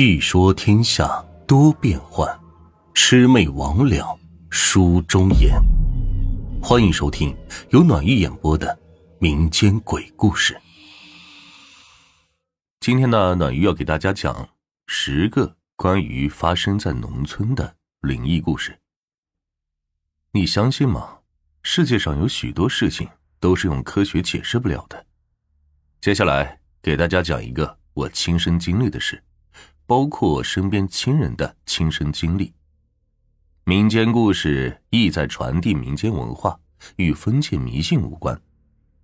细说天下多变幻，魑魅魍魉书中言。欢迎收听由暖玉演播的民间鬼故事。今天呢，暖玉要给大家讲十个关于发生在农村的灵异故事。你相信吗？世界上有许多事情都是用科学解释不了的。接下来给大家讲一个我亲身经历的事。包括身边亲人的亲身经历。民间故事意在传递民间文化，与封建迷信无关。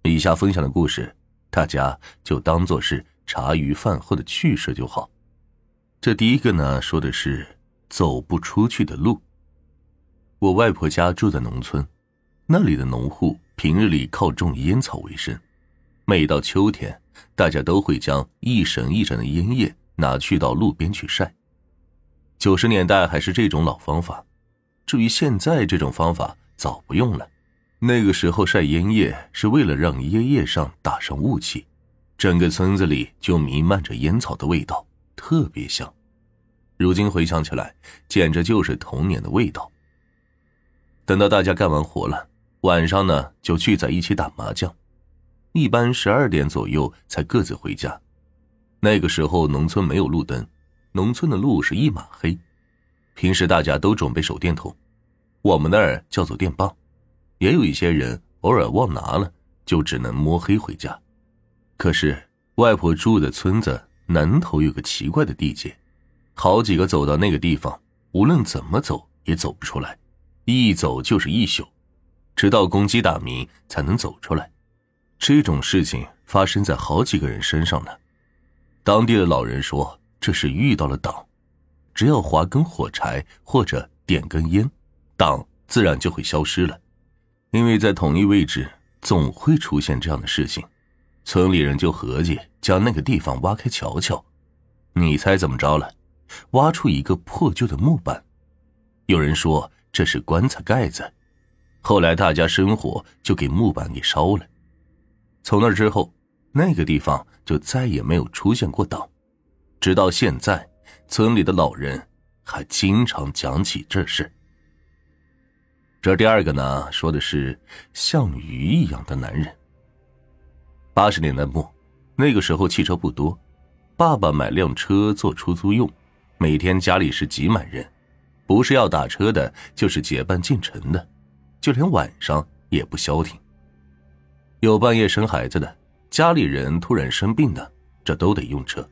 以下分享的故事，大家就当做是茶余饭后的趣事就好。这第一个呢，说的是走不出去的路。我外婆家住在农村，那里的农户平日里靠种烟草为生，每到秋天，大家都会将一绳一绳的烟叶。拿去到路边去晒。九十年代还是这种老方法，至于现在这种方法早不用了。那个时候晒烟叶是为了让烟叶上打上雾气，整个村子里就弥漫着烟草的味道，特别香。如今回想起来，简直就是童年的味道。等到大家干完活了，晚上呢就聚在一起打麻将，一般十二点左右才各自回家。那个时候，农村没有路灯，农村的路是一马黑。平时大家都准备手电筒，我们那儿叫做电棒。也有一些人偶尔忘拿了，就只能摸黑回家。可是外婆住的村子南头有个奇怪的地界，好几个走到那个地方，无论怎么走也走不出来，一走就是一宿，直到公鸡打鸣才能走出来。这种事情发生在好几个人身上呢。当地的老人说：“这是遇到了党，只要划根火柴或者点根烟，党自然就会消失了。因为在同一位置总会出现这样的事情，村里人就合计将那个地方挖开瞧瞧。你猜怎么着了？挖出一个破旧的木板。有人说这是棺材盖子。后来大家生火就给木板给烧了。从那之后。”那个地方就再也没有出现过岛，直到现在，村里的老人还经常讲起这事。这第二个呢，说的是像鱼一样的男人。八十年代末，那个时候汽车不多，爸爸买辆车做出租用，每天家里是挤满人，不是要打车的，就是结伴进城的，就连晚上也不消停。有半夜生孩子的。家里人突然生病的，这都得用车。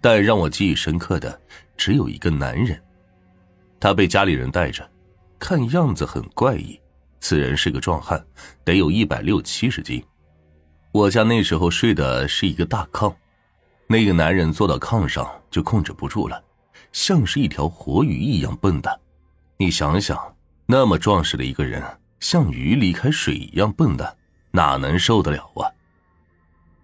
但让我记忆深刻的只有一个男人，他被家里人带着，看样子很怪异。此人是个壮汉，得有一百六七十斤。我家那时候睡的是一个大炕，那个男人坐到炕上就控制不住了，像是一条活鱼一样蹦跶。你想想，那么壮实的一个人，像鱼离开水一样蹦跶，哪能受得了啊？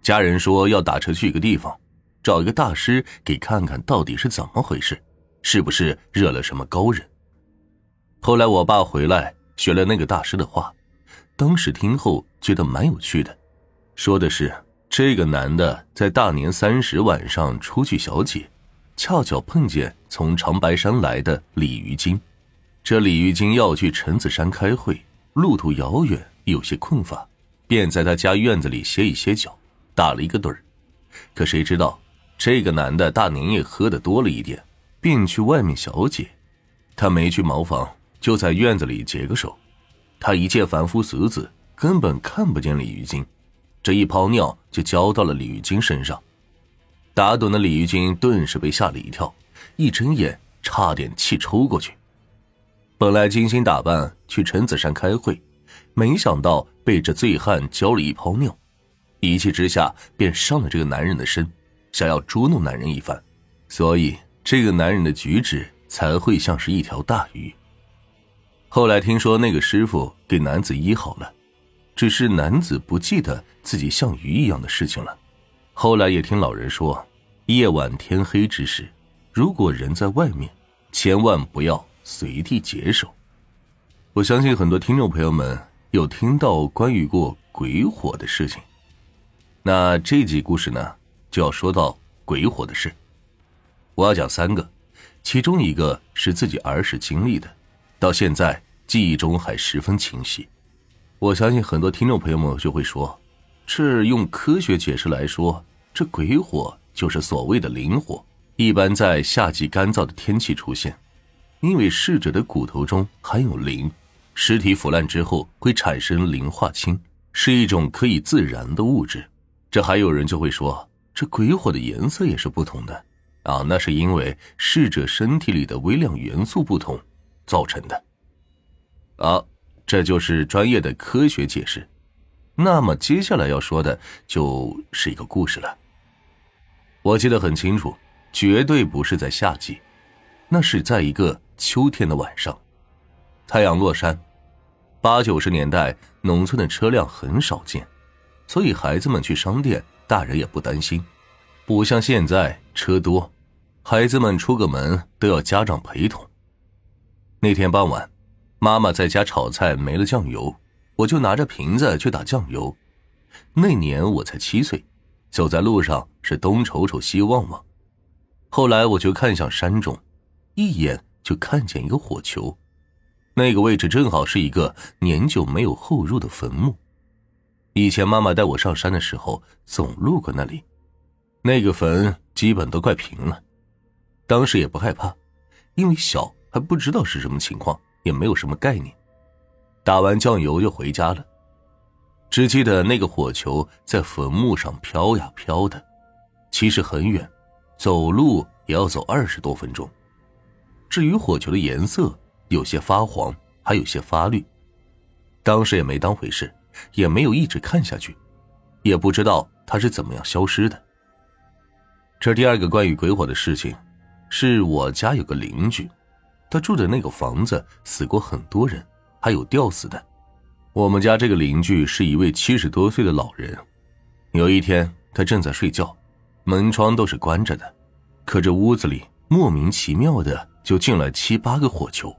家人说要打车去一个地方，找一个大师给看看到底是怎么回事，是不是惹了什么高人。后来我爸回来学了那个大师的话，当时听后觉得蛮有趣的，说的是这个男的在大年三十晚上出去小解，恰巧碰见从长白山来的鲤鱼精，这鲤鱼精要去陈子山开会，路途遥远，有些困乏，便在他家院子里歇一歇脚。打了一个盹儿，可谁知道这个男的大年夜喝的多了一点，便去外面小解。他没去茅房，就在院子里解个手。他一介凡夫俗子，根本看不见鲤鱼精，这一泡尿就浇到了鲤鱼精身上。打盹的鲤鱼精顿时被吓了一跳，一睁眼差点气抽过去。本来精心打扮去陈子山开会，没想到被这醉汉浇了一泡尿。一气之下，便上了这个男人的身，想要捉弄男人一番，所以这个男人的举止才会像是一条大鱼。后来听说那个师傅给男子医好了，只是男子不记得自己像鱼一样的事情了。后来也听老人说，夜晚天黑之时，如果人在外面，千万不要随地解手。我相信很多听众朋友们有听到关于过鬼火的事情。那这集故事呢，就要说到鬼火的事。我要讲三个，其中一个是自己儿时经历的，到现在记忆中还十分清晰。我相信很多听众朋友们就会说，这用科学解释来说，这鬼火就是所谓的灵火，一般在夏季干燥的天气出现，因为逝者的骨头中含有磷，尸体腐烂之后会产生磷化氢，是一种可以自燃的物质。这还有人就会说，这鬼火的颜色也是不同的。啊，那是因为逝者身体里的微量元素不同造成的。啊，这就是专业的科学解释。那么接下来要说的就是一个故事了。我记得很清楚，绝对不是在夏季，那是在一个秋天的晚上，太阳落山。八九十年代，农村的车辆很少见，所以孩子们去商店，大人也不担心，不像现在车多。孩子们出个门都要家长陪同。那天傍晚，妈妈在家炒菜没了酱油，我就拿着瓶子去打酱油。那年我才七岁，走在路上是东瞅瞅西望望。后来我就看向山中，一眼就看见一个火球，那个位置正好是一个年久没有后入的坟墓。以前妈妈带我上山的时候总路过那里，那个坟基本都快平了。当时也不害怕，因为小还不知道是什么情况，也没有什么概念。打完酱油就回家了，只记得那个火球在坟墓上飘呀飘的，其实很远，走路也要走二十多分钟。至于火球的颜色，有些发黄，还有些发绿。当时也没当回事，也没有一直看下去，也不知道他是怎么样消失的。这第二个关于鬼火的事情。是我家有个邻居，他住的那个房子死过很多人，还有吊死的。我们家这个邻居是一位七十多岁的老人。有一天，他正在睡觉，门窗都是关着的，可这屋子里莫名其妙的就进了七八个火球。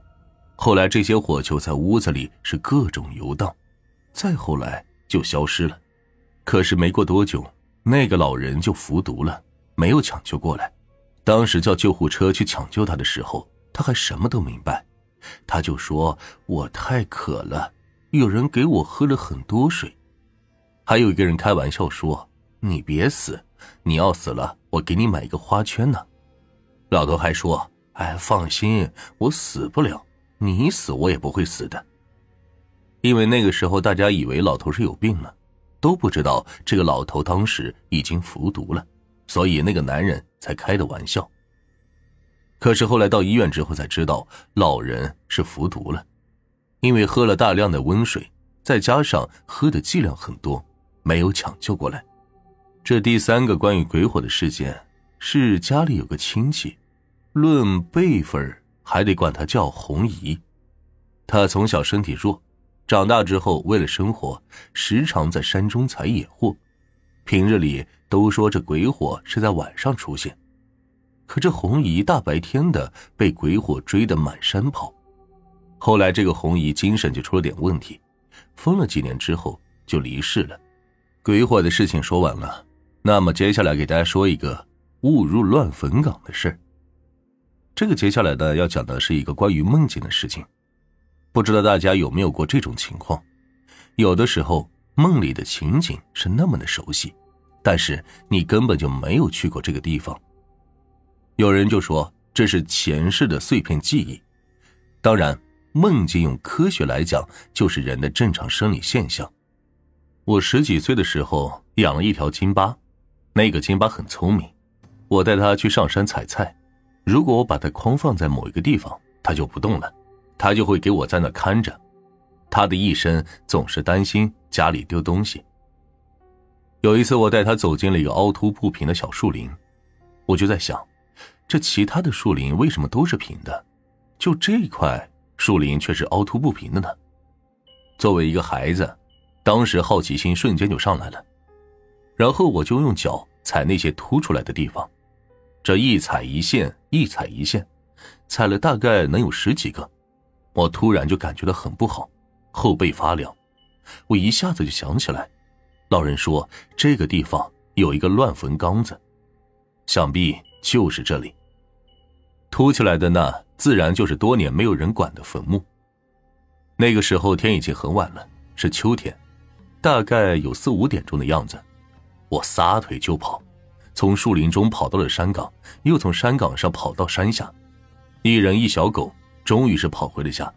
后来这些火球在屋子里是各种游荡，再后来就消失了。可是没过多久，那个老人就服毒了，没有抢救过来。当时叫救护车去抢救他的时候，他还什么都明白，他就说：“我太渴了，有人给我喝了很多水。”还有一个人开玩笑说：“你别死，你要死了，我给你买一个花圈呢。”老头还说：“哎，放心，我死不了，你死我也不会死的。”因为那个时候大家以为老头是有病了，都不知道这个老头当时已经服毒了。所以那个男人才开的玩笑。可是后来到医院之后才知道，老人是服毒了，因为喝了大量的温水，再加上喝的剂量很多，没有抢救过来。这第三个关于鬼火的事件，是家里有个亲戚，论辈分还得管他叫红姨。他从小身体弱，长大之后为了生活，时常在山中采野货。平日里都说这鬼火是在晚上出现，可这红姨大白天的被鬼火追得满山跑。后来这个红姨精神就出了点问题，疯了几年之后就离世了。鬼火的事情说完了，那么接下来给大家说一个误入乱坟岗的事这个接下来呢要讲的是一个关于梦境的事情，不知道大家有没有过这种情况？有的时候。梦里的情景是那么的熟悉，但是你根本就没有去过这个地方。有人就说这是前世的碎片记忆。当然，梦境用科学来讲就是人的正常生理现象。我十几岁的时候养了一条金巴，那个金巴很聪明，我带它去上山采菜，如果我把它框放在某一个地方，它就不动了，他就会给我在那看着。他的一生总是担心家里丢东西。有一次，我带他走进了一个凹凸不平的小树林，我就在想，这其他的树林为什么都是平的，就这一块树林却是凹凸不平的呢？作为一个孩子，当时好奇心瞬间就上来了，然后我就用脚踩那些凸出来的地方，这一踩一线，一踩一线，踩了大概能有十几个，我突然就感觉到很不好。后背发凉，我一下子就想起来，老人说这个地方有一个乱坟岗子，想必就是这里。凸起来的那自然就是多年没有人管的坟墓。那个时候天已经很晚了，是秋天，大概有四五点钟的样子。我撒腿就跑，从树林中跑到了山岗，又从山岗上跑到山下，一人一小狗，终于是跑回了家。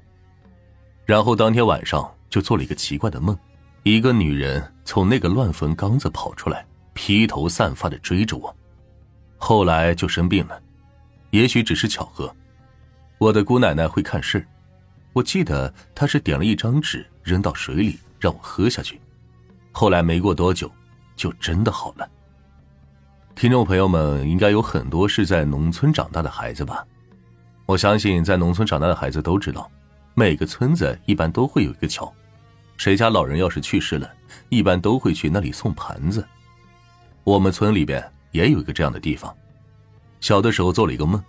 然后当天晚上就做了一个奇怪的梦，一个女人从那个乱坟岗子跑出来，披头散发的追着我。后来就生病了，也许只是巧合。我的姑奶奶会看事，我记得她是点了一张纸扔到水里让我喝下去。后来没过多久，就真的好了。听众朋友们应该有很多是在农村长大的孩子吧？我相信在农村长大的孩子都知道，每个村子一般都会有一个桥，谁家老人要是去世了，一般都会去那里送盘子。我们村里边。也有一个这样的地方，小的时候做了一个梦，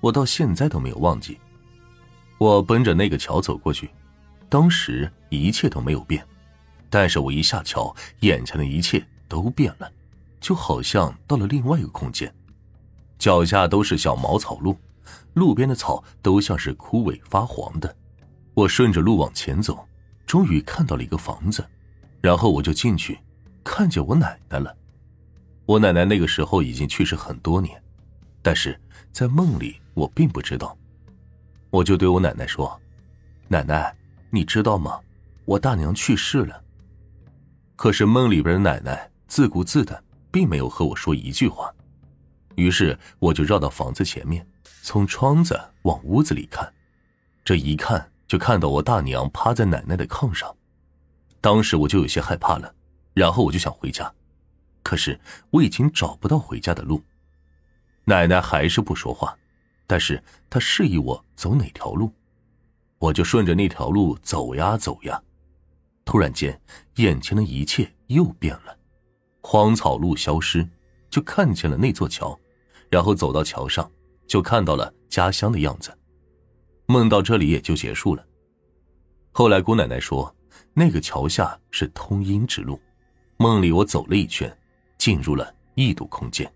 我到现在都没有忘记。我奔着那个桥走过去，当时一切都没有变，但是我一下桥，眼前的一切都变了，就好像到了另外一个空间。脚下都是小茅草路，路边的草都像是枯萎发黄的。我顺着路往前走，终于看到了一个房子，然后我就进去，看见我奶奶了。我奶奶那个时候已经去世很多年，但是在梦里我并不知道。我就对我奶奶说：“奶奶，你知道吗？我大娘去世了。”可是梦里边的奶奶自顾自的，并没有和我说一句话。于是我就绕到房子前面，从窗子往屋子里看。这一看就看到我大娘趴在奶奶的炕上。当时我就有些害怕了，然后我就想回家。可是我已经找不到回家的路，奶奶还是不说话，但是她示意我走哪条路，我就顺着那条路走呀走呀。突然间，眼前的一切又变了，荒草路消失，就看见了那座桥，然后走到桥上，就看到了家乡的样子。梦到这里也就结束了。后来姑奶奶说，那个桥下是通阴之路，梦里我走了一圈。进入了异度空间。